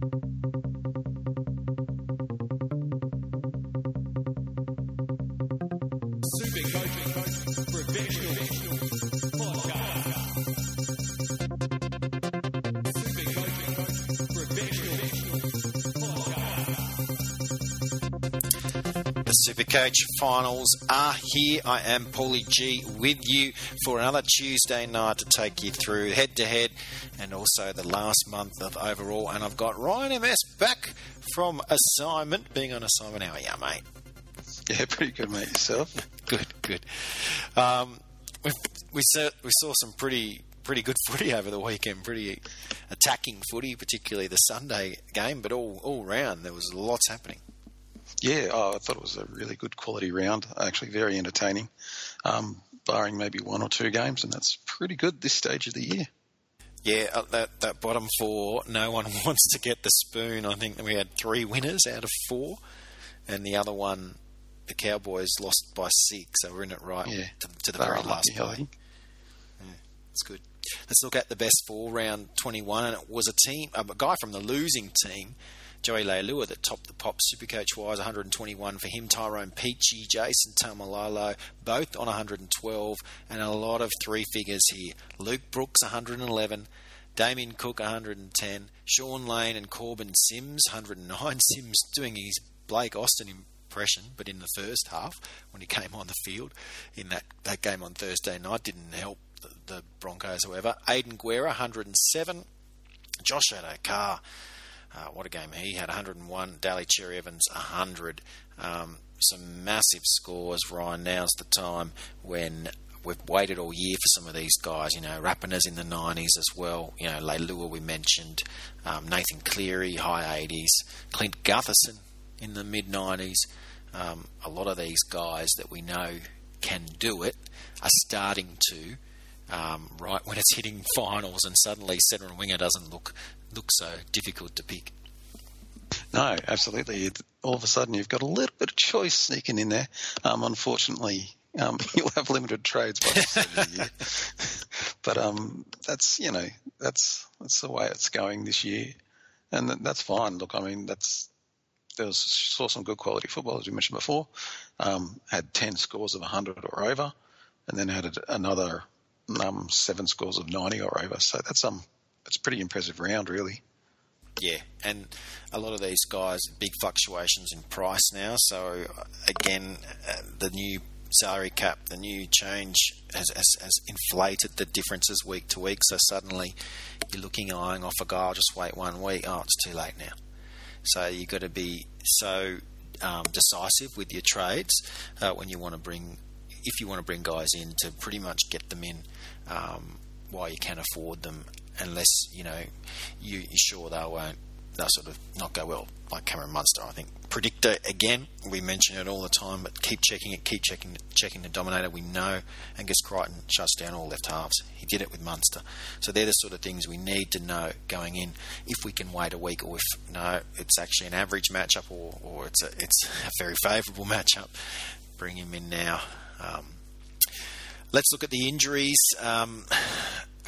Thank you. Supercoach finals are here. I am Paulie G with you for another Tuesday night to take you through head to head and also the last month of overall. And I've got Ryan MS back from assignment, being on assignment. How are you, mate? Yeah, pretty good, mate. Yourself? good, good. Um, we we saw, we saw some pretty pretty good footy over the weekend, pretty attacking footy, particularly the Sunday game, but all all round there was lots happening. Yeah, oh, I thought it was a really good quality round. Actually, very entertaining, um, barring maybe one or two games, and that's pretty good this stage of the year. Yeah, uh, that that bottom four, no one wants to get the spoon. I think we had three winners out of four, and the other one, the Cowboys lost by six, so we're in it right yeah, to, to the very last play. Yeah, it's good. Let's look at the best four round 21, and it was a team, a guy from the losing team Joey Leilua that topped the pop Supercoach wise, 121 for him. Tyrone Peachey, Jason Taumalolo, both on 112, and a lot of three figures here. Luke Brooks, 111. Damien Cook, 110. Sean Lane and Korbin Sims, 109. Sims doing his Blake Austin impression, but in the first half when he came on the field in that, that game on Thursday night didn't help the, the Broncos, however. Aidan Guerra, 107. Josh Addo-Carr, uh, what a game he had 101. Daly Cherry Evans 100. Um, some massive scores, Ryan. Now's the time when we've waited all year for some of these guys. You know, Rapana's in the 90s as well. You know, Leilua we mentioned. Um, Nathan Cleary, high 80s. Clint Gutherson in the mid 90s. Um, a lot of these guys that we know can do it are starting to. Um, right when it's hitting finals, and suddenly centre and winger doesn't look look so difficult to pick. No, absolutely. All of a sudden, you've got a little bit of choice sneaking in there. Um, unfortunately, um, you'll have limited trades by the end of the year. but um, that's you know that's that's the way it's going this year, and that's fine. Look, I mean that's there was saw some good quality football as we mentioned before. Um, had ten scores of hundred or over, and then had another um, seven scores of ninety or over. So that's um it's a pretty impressive round, really. Yeah, and a lot of these guys, big fluctuations in price now. So again, uh, the new salary cap, the new change has, has, has, inflated the differences week to week. So suddenly you're looking eyeing off a guy. I'll just wait one week. Oh, it's too late now. So you've got to be so um, decisive with your trades uh, when you want to bring, if you want to bring guys in to pretty much get them in um, while you can afford them unless you know you, are sure they won't they'll sort of not go well like Cameron Munster I think. Predictor again we mention it all the time but keep checking it keep checking checking the dominator. We know Angus Crichton shuts down all left halves. He did it with Munster. So they're the sort of things we need to know going in. If we can wait a week or if no it's actually an average matchup or, or it's a it's a very favourable matchup. Bring him in now. Um, let's look at the injuries. Um,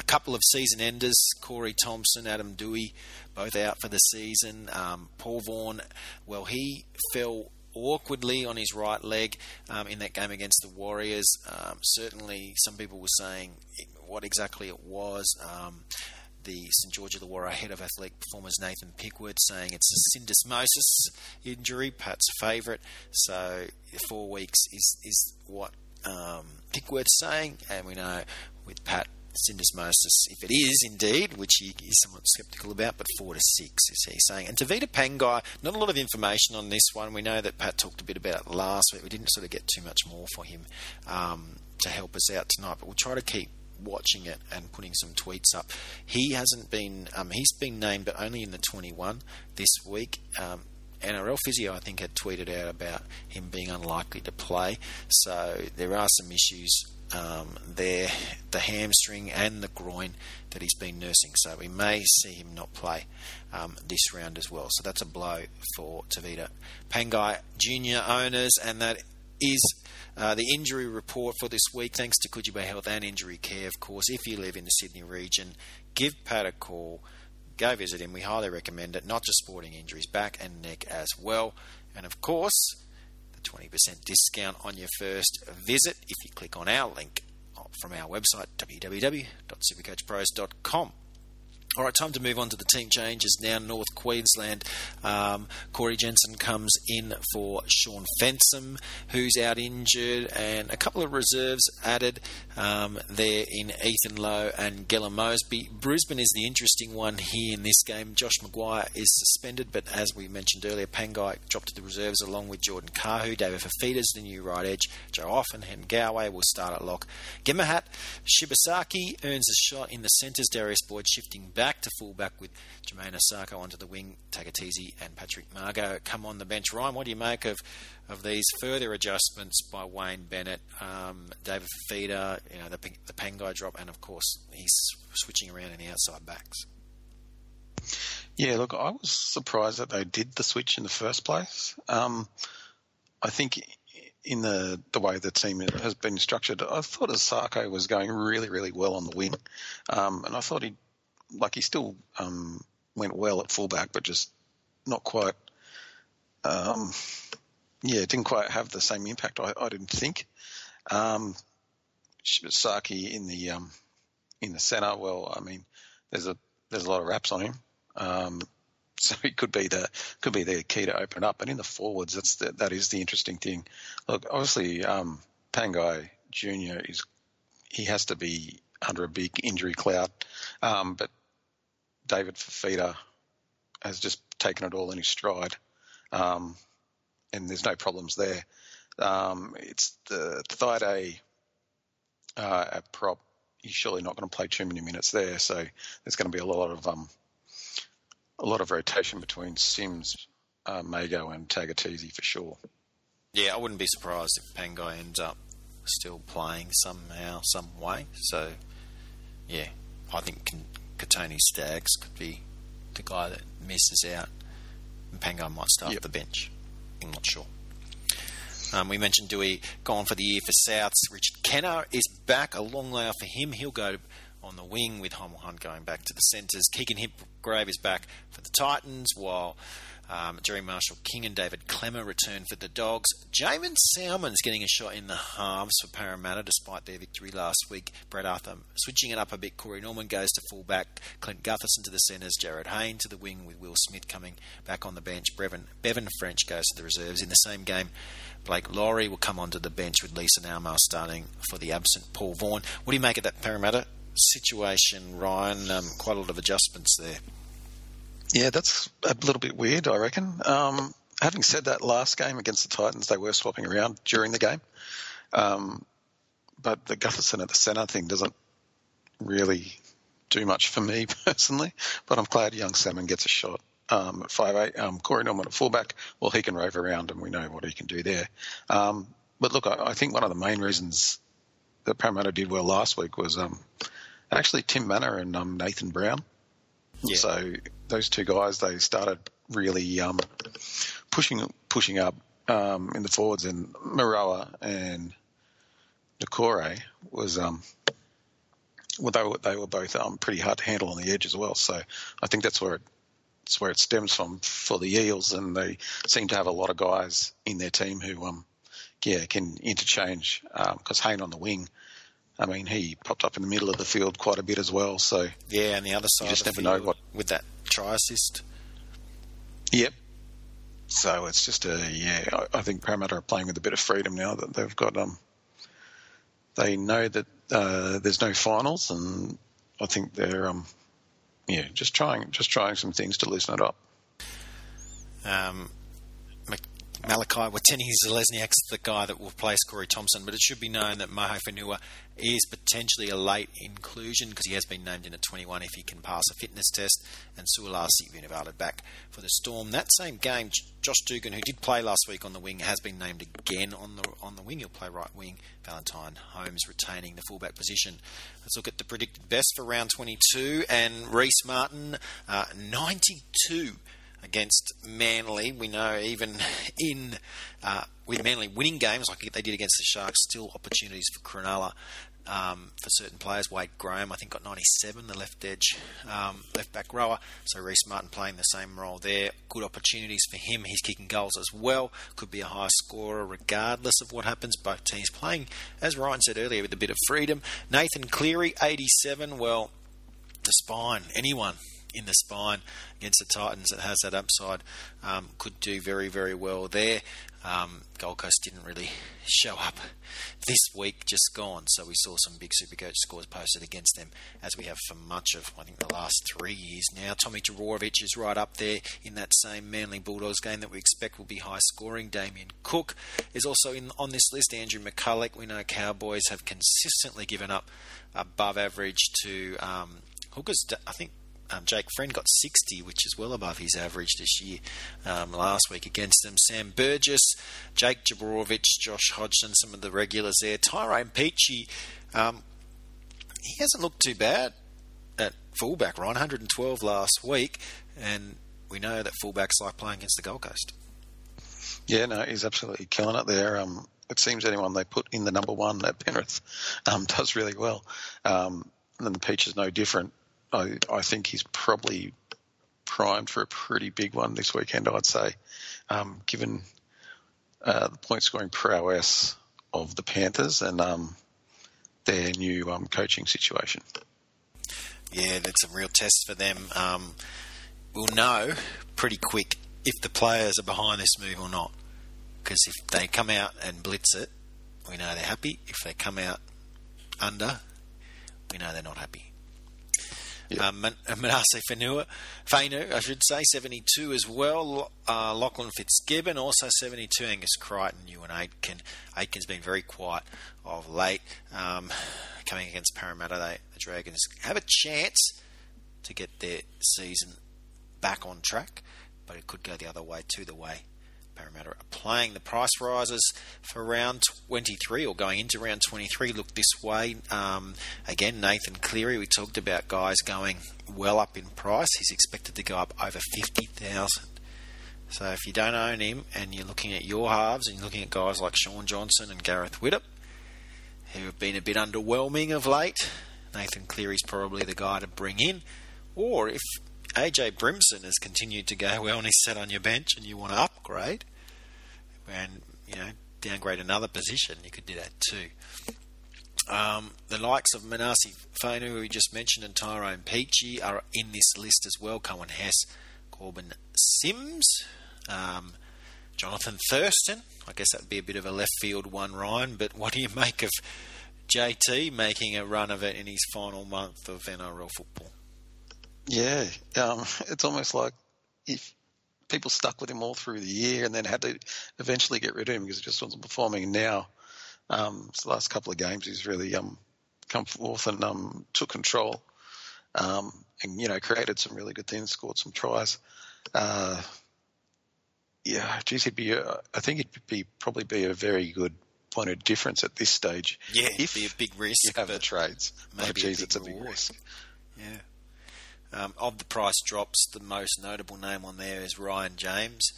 couple of season enders, Corey Thompson, Adam Doueihi, both out for the season. Um, Paul Vaughan, well, he fell awkwardly on his right leg um, in that game against the Warriors. Um, certainly, some people were saying what exactly it was. Um, the St George of the Warrior head of athletic performers Nathan Pickwood saying it's a syndesmosis injury, Pat's favourite. So four weeks is is what um, Pickwood's saying, and we know with Pat syndesmosis, if it is indeed, which he is somewhat sceptical about, but four to six is he saying. And Tevita Pangai, not a lot of information on this one. We know that Pat talked a bit about it last week. We didn't sort of get too much more for him um, to help us out tonight, but we'll try to keep watching it and putting some tweets up. He hasn't been, um, he's been named, but only in the 21 this week. Um, NRL Physio, I think, had tweeted out about him being unlikely to play. So there are some issues um, there, the hamstring and the groin that he's been nursing. So we may see him not play um, this round as well. So that's a blow for Tevita Pangai Junior owners, and that is uh, the injury report for this week. Thanks to Coogee Bay Health and Injury Care, of course. If you live in the Sydney region, give Pat a call. go visit him. We highly recommend it, not just sporting injuries, back and neck as well. And of course, 20% discount on your first visit if you click on our link from our website, www.supercoachpros.com. All right, time to move on to the team changes now. North Queensland. Um, Corey Jensen comes in for Shaun Fensom, who's out injured, and a couple of reserves added um, there in Ethan Lowe and Gella Mosby. Brisbane is the interesting one here in this game. Josh McGuire is suspended, but as we mentioned earlier, Pangai dropped to the reserves along with Jordan Kahu. David Fifita's the new right edge. Joe Ofahengaue will start at lock. Gehamat Shibasaki earns a shot in the centres. Darius Boyd shifting back to fullback with Jermaine Isaako onto the wing. Tagatizi and Patrick Mago come on the bench. Ryan, what do you make of, of these further adjustments by Wayne Bennett, um, David Fifita, you know, the, the Pangai drop, and of course he's switching around in the outside backs? Yeah, look, I was surprised that they did the switch in the first place. Um, I think in the the way the team has been structured, I thought Asako was going really, really well on the wing, um, and I thought he like he still um, went well at fullback, but just not quite. Um, yeah, didn't quite have the same impact. I, I didn't think. Um, Saki in the um, in the centre. Well, I mean, there's a there's a lot of raps on him, um, so he could be the could be the key to open up. But in the forwards, that's the, that is the interesting thing. Look, obviously, um, Pangai Junior is he has to be under a big injury cloud, um, but David Fifita has just taken it all in his stride, um, and there's no problems there. Um, it's the Thaiday uh, at prop. He's surely not going to play too many minutes there, so there's going to be a lot of um, a lot of rotation between Sims, uh, Mago, and Tagatizi for sure. Yeah, I wouldn't be surprised if Pangai ends up still playing somehow, some way. So, yeah, I think Kotoni Staggs could be the guy that misses out. And Pangai might start yep. the bench. I'm not sure. Um, we mentioned Doueihi gone for the year for Souths. Richard Kennar is back. A long layoff for him. He'll go on the wing with Hymel Hunt going back to the centres. Keegan Hipgrave is back for the Titans, while um, Jerry Marshall King and David Klemmer return for the Dogs. Jaeman Salmon's getting a shot in the halves for Parramatta despite their victory last week. Brett Arthur switching it up a bit. Corey Norman goes to fullback. Clint Gutherson to the centres. Jarryd Hayne to the wing with Will Smith coming back on the bench. Bevan, Bevan French goes to the reserves. In the same game, Blake Lawrie will come onto the bench with Lisa Naumel starting for the absent Paul Vaughan. What do you make of that Parramatta situation, Ryan? Um, quite a lot of adjustments there. Yeah, that's a little bit weird, I reckon. Um, having said that, last game against the Titans, they were swapping around during the game. Um, but the Gutherson at the centre thing doesn't really do much for me personally. But I'm glad young Salmon gets a shot um, at five eight. Um, Corey Norman at fullback, well, he can rove around, and we know what he can do there. Um, but look, I, I, think one of the main reasons that Parramatta did well last week was um, actually Tim Mannah and um, Nathan Brown. Yeah. So those two guys, they started really um, pushing pushing up um, in the forwards, and Moeroa and Niukore was um, well, they were, they were both um, pretty hard to handle on the edge as well. So I think that's where it, where it stems from for the Eels, and they seem to have a lot of guys in their team who um, yeah can interchange because um, Hayne on the wing I mean, he popped up in the middle of the field quite a bit as well. So yeah, and the other side, you just never know what with that try assist. Yep. So it's just a yeah. I, I, think Parramatta are playing with a bit of freedom now that they've got. Um, they know that uh, there's no finals, and I think they're um, yeah, just trying just trying some things to loosen it up. Um, Malakai Watene Zelezniak's the guy that will replace Corey Thompson, but it should be known that Mahe Fonua is potentially a late inclusion because he has been named in at 21 if he can pass a fitness test, and Suliasi Vunivalu back for the Storm. That same game, Josh Dugan, who did play last week on the wing, has been named again on the on the wing. He'll play right wing. Valentine Holmes retaining the fullback position. Let's look at the predicted best for round 22, and Rhyse Martin, uh, 92 against Manly. We know even in uh, with Manly winning games like they did against the Sharks, still opportunities for Cronulla um, for certain players. Wade Graham, I think, got 97, the left edge, um, left back rower. So Rhyse Martin playing the same role there. Good opportunities for him. He's kicking goals as well. Could be a high scorer regardless of what happens. Both teams playing, as Ryan said earlier, with a bit of freedom. Nathan Cleary, 87. Well, the spine, anyone in the spine against the Titans that has that upside um, could do very, very well there. Um, Gold Coast didn't really show up this week, just gone. So we saw some big Supercoach scores posted against them, as we have for much of I think the last three years now. Tommy Trbojevic is right up there in that same Manly Bulldogs game that we expect will be high scoring. Damien Cook is also in on this list. Andrew McCullough. We know Cowboys have consistently given up above average to um, hookers. I think um, Jake Friend got 60, which is well above his average this year. Um, last week against them, Sam Burgess, Jake Trbojevic, Josh Hodgson, some of the regulars there. Tyrone Peachey, um, he hasn't looked too bad at fullback, Ryan. 112 last week, and we know that fullbacks like playing against the Gold Coast. Yeah, no, he's absolutely killing it there. Um, it seems anyone they put in the number one at Penrith um, does really well. Um, and the Peach is no different. I, I think he's probably primed for a pretty big one this weekend, I'd say, um, given uh, the point scoring prowess of the Panthers and um, their new um, coaching situation. Yeah, that's a real test for them. Um, we'll know pretty quick if the players are behind this move or not. Because if they come out and blitz it, we know they're happy. If they come out under, we know they're not happy. Yeah. Um, Manase Fainu, Fainu, I should say, 72 as well. Uh, Lachlan Fitzgibbon, also 72. Angus Crichton, Euan Aitken. Aitken's been very quiet of late. Um, coming against Parramatta, they, the Dragons have a chance to get their season back on track, but it could go the other way, to the way Parramatta playing. The price rises for round 23 or going into round 23 look this way. Um, again, Nathan Cleary, we talked about guys going well up in price. He's expected to go up over 50,000. So if you don't own him and you're looking at your halves and you're looking at guys like Shaun Johnson and Gareth Widdop, who have been a bit underwhelming of late, Nathan Cleary's probably the guy to bring in. Or if AJ Brimson has continued to go well and he's sat on your bench and you want to upgrade and you know downgrade another position, you could do that too. Um, the likes of Manase Fainu, who we just mentioned, and Tyrone Peachey are in this list as well. Coen Hess, Korbin Sims, um, Jonathan Thurston. I guess that would be a bit of a left field one, Ryan. But what do you make of JT making a run of it in his final month of NRL football? Yeah, um, it's almost like if people stuck with him all through the year and then had to eventually get rid of him because he just wasn't performing. now, um, the last couple of games, he's really um, come forth and um, took control um, and, you know, created some really good things, scored some tries. Uh, yeah, geez, he'd be, uh, I think it'd be probably be a very good point of difference at this stage. Yeah, if be a big risk. You have the trades. Maybe oh, geez, a it's a big risk. Yeah. Um, of the price drops, the most notable name on there is Ryan James.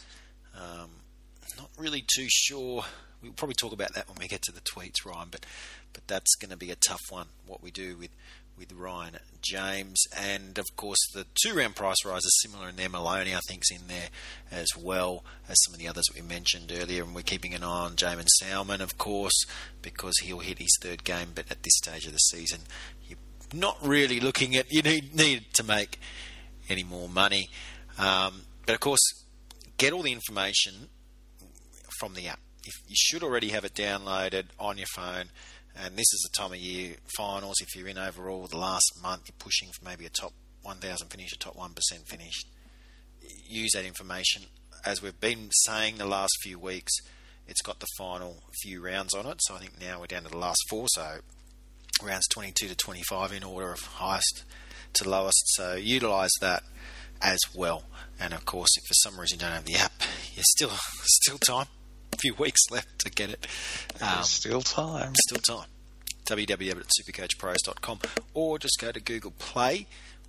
Um, not really too sure. We'll probably talk about that when we get to the tweets, Ryan. But but that's going to be a tough one. What we do with with Ryan James, and of course the two round price rise is similar in there. Maloney, I think, is in there as well as some of the others we mentioned earlier. And we're keeping an eye on Jaeman Salmon, of course, because he'll hit his third game. But at this stage of the season, not really looking at you need need to make any more money. Um, but of course, get all the information from the app. If you should already have it downloaded on your phone, and this is the time of year finals. If you're in overall the last month, you're pushing for maybe a top 1,000 finish, a top one percent finish. Use that information as we've been saying the last few weeks. It's got the final few rounds on it, so I think now we're down to the last four. So rounds 22 to 25 in order of highest to lowest. So utilise that as well. And of course, if for some reason you don't have the app, you're still still time. A few weeks left to get it. Um, still time. Still time. www.supercoachpros.com or just go to Google Play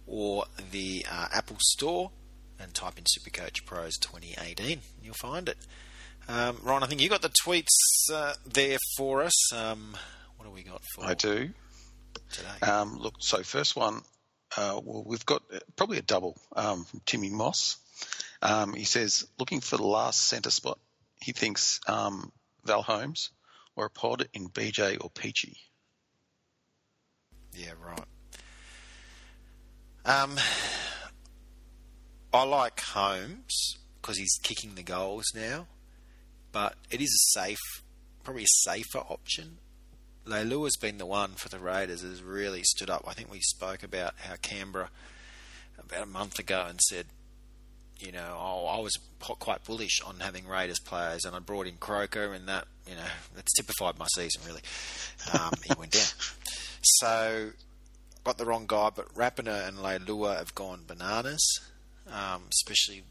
or the uh, Apple Store and type in Supercoach Pros 2018. You'll find it. Um, Ron, I think you got the tweets uh, there for us. Um, what do we got for? I do. Today? Um, look, so first one, uh, well, we've got probably a double um, from Timmy Moss. Um, he says, looking for the last centre spot, he thinks um, Val Holmes or a pod in BJ or Peachy. Yeah, right. Um, I like Holmes because he's kicking the goals now, but it is a safe, probably a safer option. Leilua's been the one for the Raiders has really stood up. I think we spoke about how Canberra about a month ago and said, you know, oh, I was quite bullish on having Raiders players, and I brought in Croker, and that, you know, that's typified my season really. Um, he went down. So got the wrong guy, but Rapana and Leilua have gone bananas, um, especially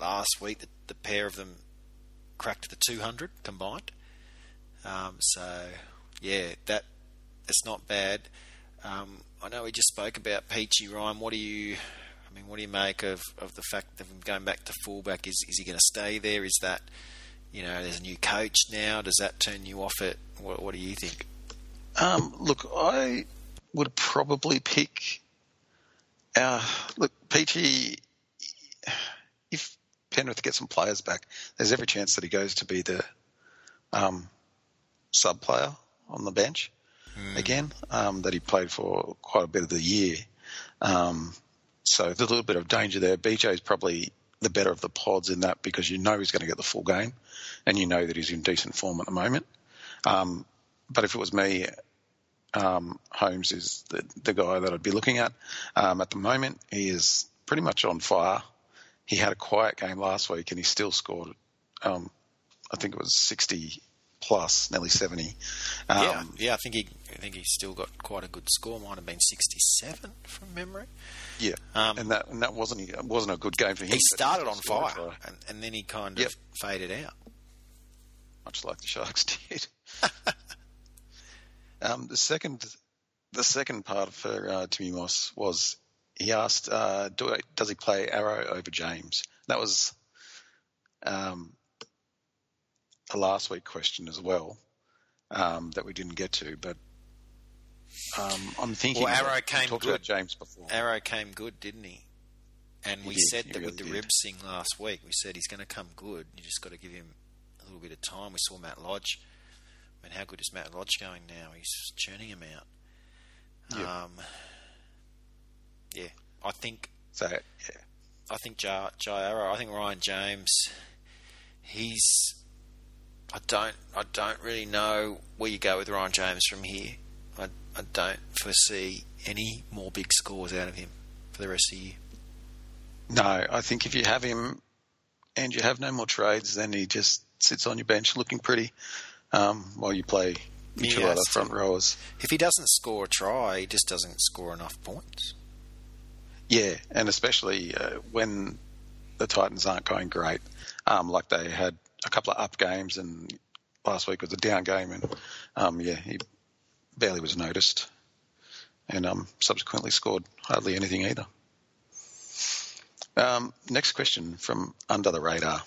last week. The, the, pair of them cracked the 200 combined. Um, so, yeah, that it's not bad. Um, I know we just spoke about Peachy Ryan. What do you, I mean, what do you make of, of the fact that him going back to fullback? Is is he going to stay there? Is that, you know, there's a new coach now? Does that turn you off it? What, what do you think? Um, look, I would probably pick. Uh, look, Peachy. If Penrith gets some players back, there's every chance that he goes to be the um, sub player on the bench mm. again. Um, that he played for quite a bit of the year. Um, so there's a little bit of danger there. BJ is probably the better of the pods in that because you know he's going to get the full game, and you know that he's in decent form at the moment. Um, but if it was me, um, Holmes is the, the guy that I'd be looking at. Um, at the moment, he is pretty much on fire. He had a quiet game last week and he still scored, um, I think it was 60 plus, nearly 70. yeah, um, yeah, I think he, I think he still got quite a good score. Might have been 67 from memory. Yeah, um, and that and that wasn't wasn't a good game for him. He started on fire, and, and, then he kind of faded out, much like the Sharks did. Um, the second, the second part for uh, Timmy Moss was he asked, uh, do "Does he play Arrow over James?" That was um, a last week question as well um, that we didn't get to, but um, I'm thinking. Well, Arrow came talked good. About James before. Arrow came good, didn't he? And he we did, said that really with the did. ribs thing last week. We said he's going to come good. You just got to give him a little bit of time. We saw Matt Lodge I mean, how good is Matt Lodge going now? He's churning him out. Yeah. Um, yeah, I think. So yeah. I think Jai, Jai Arrow. I think Ryan James. He's. I don't. I don't really know where you go with Ryan James from here. I, I don't foresee any more big scores out of him for the rest of the year. No, I think if you have him and you have no more trades, then he just sits on your bench looking pretty um, while you play each of the front rowers. If he doesn't score a try, he just doesn't score enough points. Yeah, and especially uh, when the Titans aren't going great, um, like they had a couple of up games, and last week was a down game, and um, yeah, he barely was noticed, and um, subsequently scored hardly anything either. Um, next question from under the radar.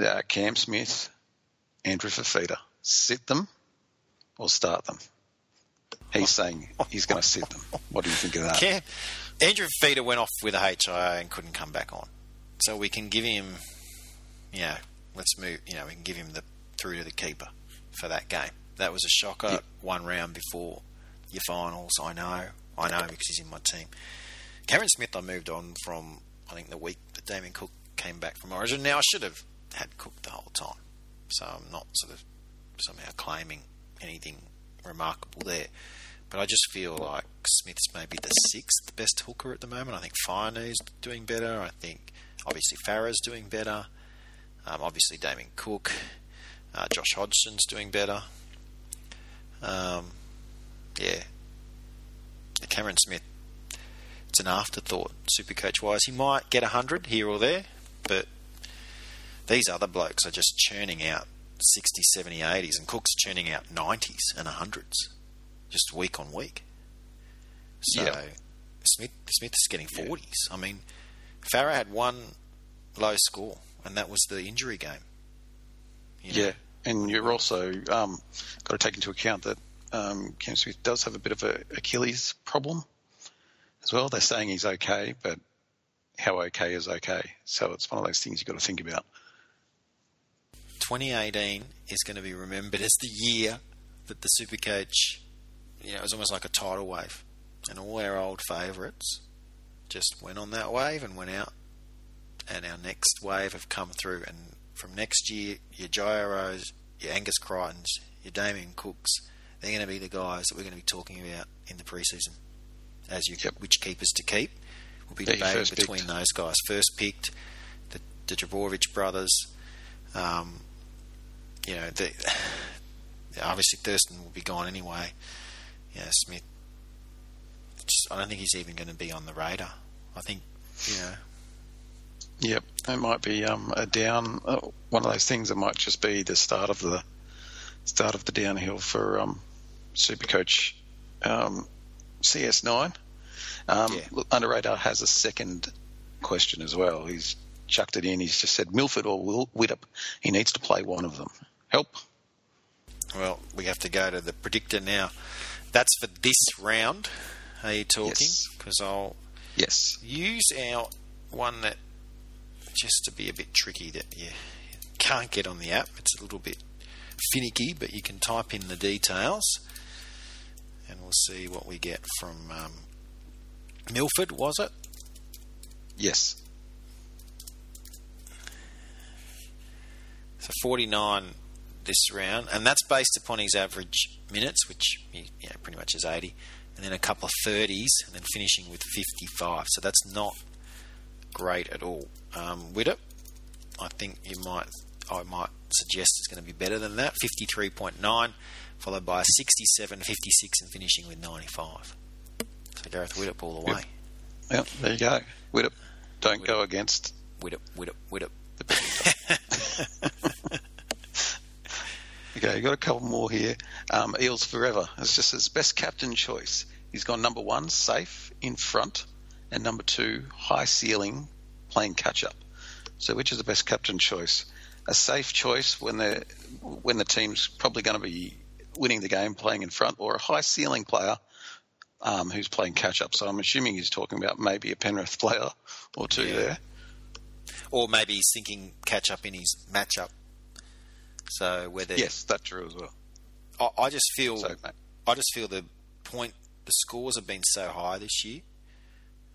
Uh, Cam Smith, Andrew Fifita sit them or start them? He's saying he's going to sit them. What do you think of that? Cam, Andrew Fifita went off with a HIA and couldn't come back on. So we can give him, you know, let's move, you know, we can give him the through to the keeper for that game. That was a shocker. One round before your finals. I know. I know because he's in my team. Cameron Smith, I moved on from, I think, the week that Damien Cook came back from Origin. Now, I should have had Cook the whole time. So I'm not sort of somehow claiming anything remarkable there. But I just feel like Smith's maybe the sixth best hooker at the moment. I think Fainu's doing better. I think obviously Farah's doing better. Um, obviously Damien Cook, uh, Josh Hodgson's doing better. Um, yeah, Cameron Smith. It's an afterthought, super coach wise. He might get hundred here or there, but these other blokes are just churning out 60, 70, 80s, and Cook's churning out 90s and 100s just week on week. So yeah. Smith Smith is getting 40s. Yeah. I mean, Farah had one low score, and that was the injury game. You know? Yeah, and you're also um, got to take into account that um, Cam Smith does have a bit of a Achilles problem as well. They're saying he's okay, but how okay is okay? So it's one of those things you've got to think about. 2018 is going to be remembered as the year that the Supercoach, you know, it was almost like a tidal wave, and all our old favourites just went on that wave and went out, and our next wave have come through, and from next year, your Jairos, your Angus Crichtons, your Damien Cooks, they're going to be the guys that we're going to be talking about in the preseason as you Yep. which keepers to keep. Will be Yeah, debated between picked. those guys. First picked, the, the Trbojevic brothers. Um, you know, the, obviously Thurston will be gone anyway. Yeah, Smith. Just, I don't think he's even going to be on the radar. I think, you know, Yep, it might be um, a down uh, one of those things that might just be the start of the start of the downhill for um, Supercoach um, CS9. Um, Yeah. Under Radar has a second question as well. He's chucked it in. He's just said Milford or Will Widdop. He needs to play one of them. Help. well, we have to go to the predictor now. That's for this round. Are you talking? Yes. Because I'll Yes. use our one that just to be a bit tricky that you can't get on the app. It's a little bit finicky, but you can type in the details, and we'll see what we get from um, Milford. Was it? Yes. So 49 this round, and that's based upon his average minutes, which he, you know, pretty much is 80, and then a couple of 30s, and then finishing with 55. So that's not great at all. Um, Widdop, I think you might, I might suggest it's going to be better than that. 53.9, followed by a 67, 56, and finishing with 95. So Gareth Widdop all the Yep. way. Well, there you go. Widdop. Don't go against Widdop, Widdop, Widdop. Okay, you've got a couple more here. Um, Eels Forever. It's just his best captain choice. He's gone number one, safe in front, and number two, high ceiling, playing catch up. So, which is the best captain choice? A safe choice when the when the team's probably going to be winning the game, playing in front, or a high ceiling player um, who's playing catch up. So, I'm assuming he's talking about maybe a Penrith player or two Yeah. there. Or maybe he's thinking catch up in his matchup. So whether Yes, that's true as well. I, I just feel So, I just feel the point the scores have been so high this year.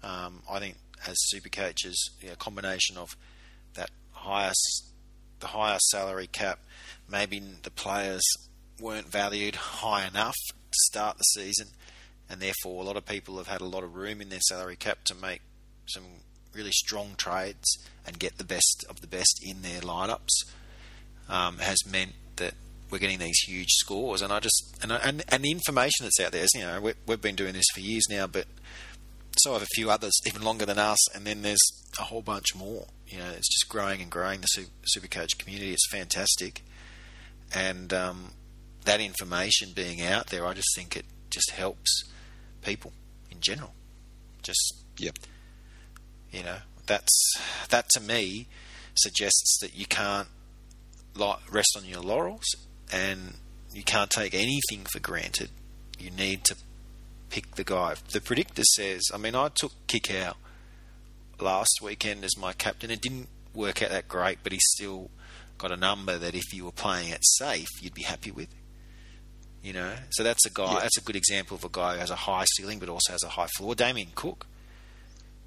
Um, I think as super coaches, you know, combination of that highest the higher salary cap, maybe the players weren't valued high enough to start the season, and therefore a lot of people have had a lot of room in their salary cap to make some really strong trades and get the best of the best in their lineups um, has meant that we're getting these huge scores. And I just and and, and the information that's out there is you know we, we've been doing this for years now, but so I have a few others even longer than us. And then there's a whole bunch more. You know, it's just growing and growing. The super, Supercoach community is fantastic, and um, that information being out there, I just think it just helps people in general. Just Yep. you know, that's that to me suggests that you can't rest on your laurels and you can't take anything for granted. You need to pick the guy. The predictor says, I mean, I took Kickout last weekend as my captain. It didn't work out that great, but he's still got a number that if you were playing it safe, you'd be happy with. You know, so that's a guy. Yeah. That's a good example of a guy who has a high ceiling but also has a high floor. Damien Cook.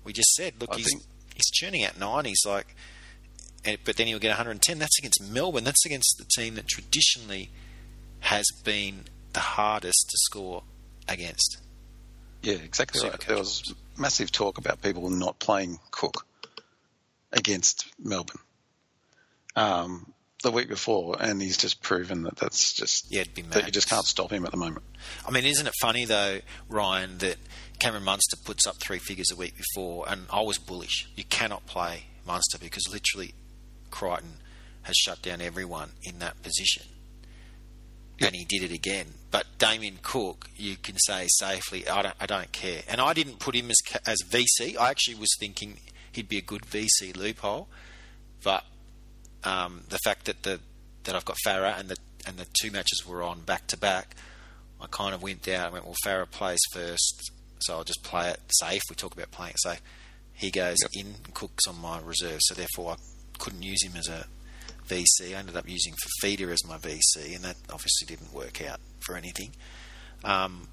We just said, look, I he's think- he's churning out nineties, like, and, but then he'll get 110. That's against Melbourne. That's against the team that traditionally has been the hardest to score against. Yeah, exactly right. There was massive talk about people not playing Cook against Melbourne um, the week before, and he's just proven that that's just Yeah, it'd be that you just can't stop him at the moment. I mean, isn't it funny though, Ryan, that Cameron Munster puts up three figures a week before, and I was bullish. You cannot play Munster because literally Crichton has shut down everyone in that position, Yeah. and he did it again. But Damien Cook, you can say safely, I don't, I don't care. And I didn't put him as as VC. I actually was thinking he'd be a good VC loophole, but um, the fact that the that I've got Farah and the and the two matches were on back to back, I kind of went out and went, well, Farah plays first, so I'll just play it safe. We talk about playing it safe. He goes Yep. in, Cook's on my reserve, so therefore I couldn't use him as a VC. I ended up using Fafita as my VC, and that obviously didn't work out for anything. Um,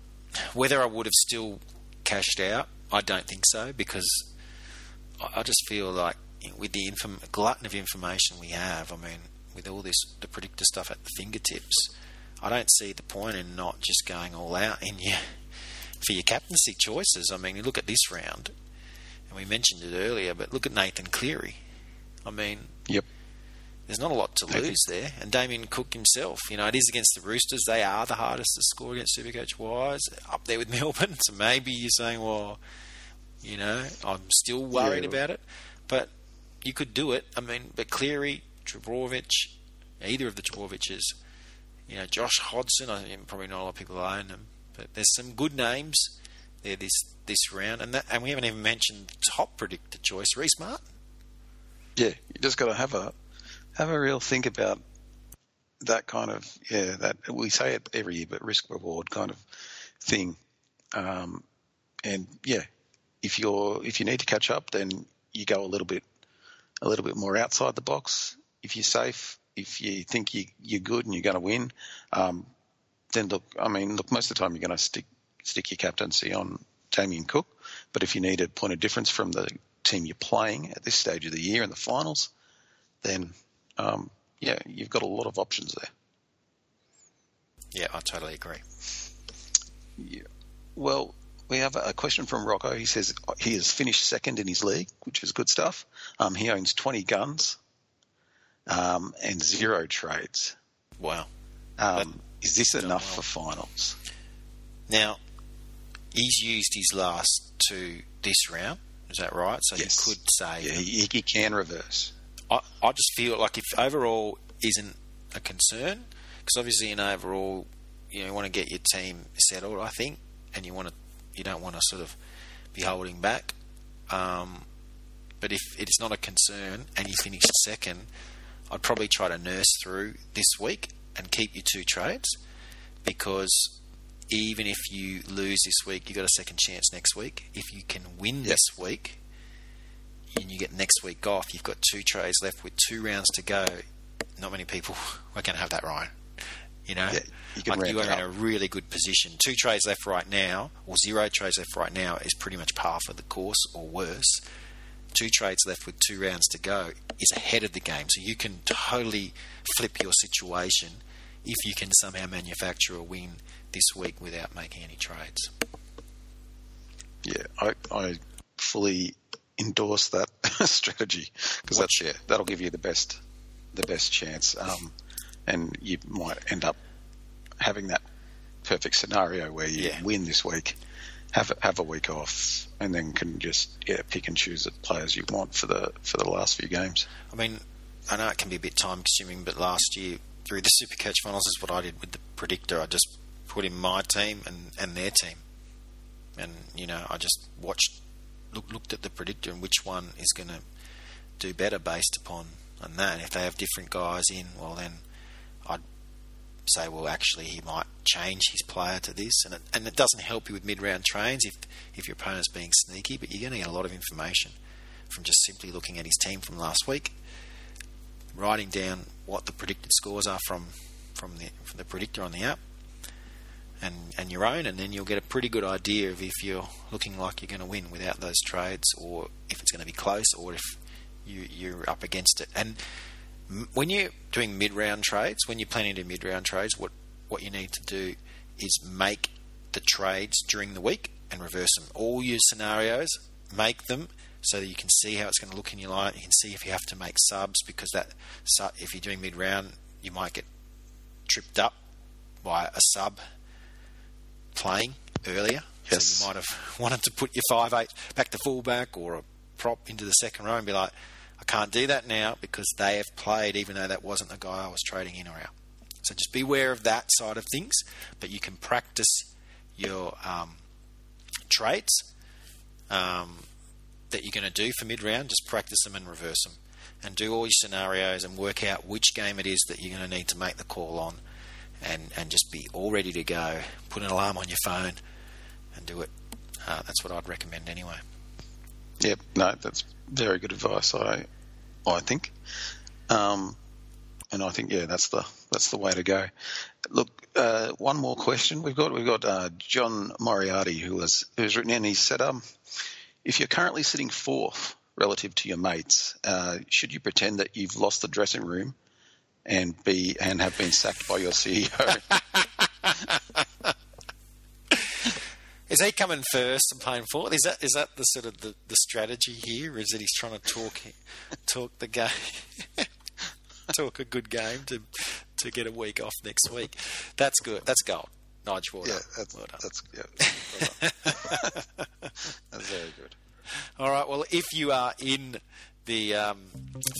whether I would have still cashed out, I don't think so, because I just feel like with the inform- glutton of information we have, I mean, with all this the predictor stuff at the fingertips, I don't see the point in not just going all out in your for your captaincy choices. I mean, you look at this round, and we mentioned it earlier, but look at Nathan Cleary. I mean, Yep. There's not a lot to lose there. And Damien Cook himself, you know, it is against the Roosters. They are the hardest to score against Supercoach wise, up there with Melbourne. So maybe you're saying, well, you know, I'm still worried Yeah. about it. But you could do it. I mean, but Cleary, Trbojevic, either of the Trebojeviches, you know, Josh Hodgson, I mean, probably not a lot of people own them, but there's some good names there this this round. And that, and we haven't even mentioned top predictor choice, Rhyse Martin. Yeah, you just got to have a have a real think about that kind of yeah that we say it every year, but risk reward kind of thing. Um, and yeah, if you're if you need to catch up, then you go a little bit a little bit more outside the box. If you're safe, if you think you, you're good and you're going to win, um, then look. I mean, look. Most of the time, you're going to stick stick your captaincy on Damien Cook. But if you need a point of difference from the team you're playing at this stage of the year in the finals, then um, yeah, you've got a lot of options there. Yeah, I totally agree. Yeah. Well, we have a question from Rocco. He says he has finished second in his league, which is good stuff. Um, he owns 20 guns um, and zero trades. Wow. Um, is this enough well. for finals? Now, he's used his last two this round. Is that right? So Yes. he could say. Yeah, he, he can reverse. I, I just feel like if overall isn't a concern, because obviously in overall, you know, you want to get your team settled. I think, and you want to, you don't want to sort of be holding back. Um, but if it is not a concern and you finish second, I'd probably try to nurse through this week and keep your two trades because even if you lose this week, you've got a second chance next week. If you can win Yep. this week and you get next week off, you've got two trades left with two rounds to go. Not many people are going to have that, Ryan. You know, Yeah, you, like you are in a really good position. Two trades left right now, or zero trades left right now, is pretty much par for the course, or worse. Two trades left with two rounds to go is ahead of the game, so you can totally flip your situation if you can somehow manufacture a win this week without making any trades. Yeah, I, I fully endorse that strategy because that's yeah, that'll give you the best the best chance, um, and you might end up having that perfect scenario where you Yeah. win this week, have a, have a week off, and then can just yeah pick and choose the players you want for the for the last few games. I mean, I know it can be a bit time consuming, but last year through the Super Supercoach finals is what I did with the predictor. I just put in my team and, and their team, and you know I just watched, look, looked at the predictor and which one is going to do better based upon on that. And if they have different guys in, well then I'd say, well, actually he might change his player to this, and it, and it doesn't help you with mid round trains if if your opponent's being sneaky, but you're going to get a lot of information from just simply looking at his team from last week writing down what the predicted scores are from from the from the predictor on the app and and your own and then you'll get a pretty good idea of if you're looking like you're going to win without those trades or if it's going to be close or if you you're up against it and when you're doing mid-round trades when you're planning to mid-round trades what what you need to do is make the trades during the week and reverse them all your scenarios make them so that you can see how it's going to look in your line. You can see if you have to make subs because that if you're doing mid round, you might get tripped up by a sub playing earlier. Yes. So you might have wanted to put your five eight back to fullback or a prop into the second row and be like, I can't do that now because they have played, even though that wasn't the guy I was trading in or out. So just be aware of that side of things, but you can practice your um, trades. Um, that you're going to do for mid round, just practice them and reverse them. And do all your scenarios and work out which game it is that you're going to need to make the call on. And and just be all ready to go. Put an alarm on your phone and do it. Uh, that's what I'd recommend anyway. Yep, no, that's very good advice. I, I think, um, and I think yeah, that's the that's the way to go. Look, uh, one more question we've got. We've got uh, John Moriarty who has who's written in. He said, um, if you're currently sitting fourth relative to your mates, uh, should you pretend that you've lost the dressing room and be and have been sacked by your CEO? Is he coming first and playing fourth? Is that is that the sort of the, the strategy here? Is that he's trying to talk talk the game, talk a good game to to get a week off next week? That's good. That's gold. Nigel Water. Yeah, that's well that's yeah. Well that's very good. All right. Well, if you are in the um,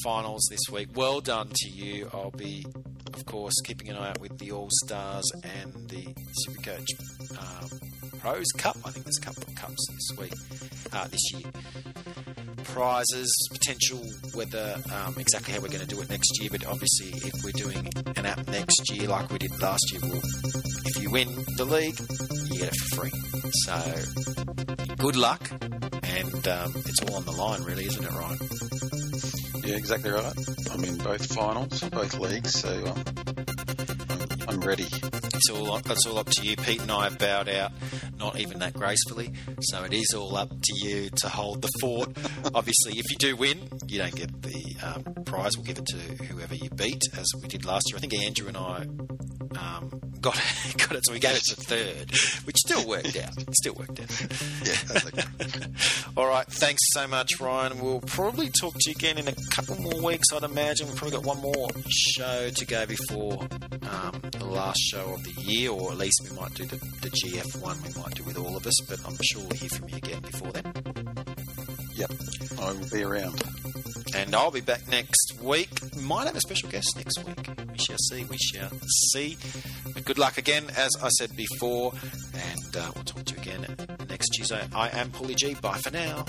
finals this week, well done to you. I'll be, of course, keeping an eye out with the All Stars and the Supercoach um, Pros Cup. I think there's a couple of cups this week, uh, this year. Prizes, potential whether um, exactly how we're going to do it next year, but obviously, if we're doing an app next year like we did last year, we'll, if you win the league, you get it for free. So, good luck, and um, it's all on the line, really, isn't it, Ryan? Yeah, exactly right. I'm in both finals, both leagues, so um, I'm, ready. It's all it's all up to you. Pete and I have bowed out, not even that gracefully. So it is all up to you to hold the fort. Obviously, if you do win, you don't get the um, prize. We'll give it to whoever you beat, as we did last year. I think Andrew and I um, got got it, so we gave it to third, which still worked out. Still worked out. Yeah, okay. All right, thanks so much, Ryan. We'll probably talk to you again in a couple more weeks, I'd imagine. We've probably got one more show to go before um, the last show of the year, or at least we might do the, the GF one. We might do with all of us, but I'm sure we'll hear from you again before then. Yep, I will be around. And I'll be back next week. Might have a special guest next week. We shall see. We shall see. But good luck again, as I said before. And uh, we'll talk to you again next Tuesday. I am Paulie G. Bye for now.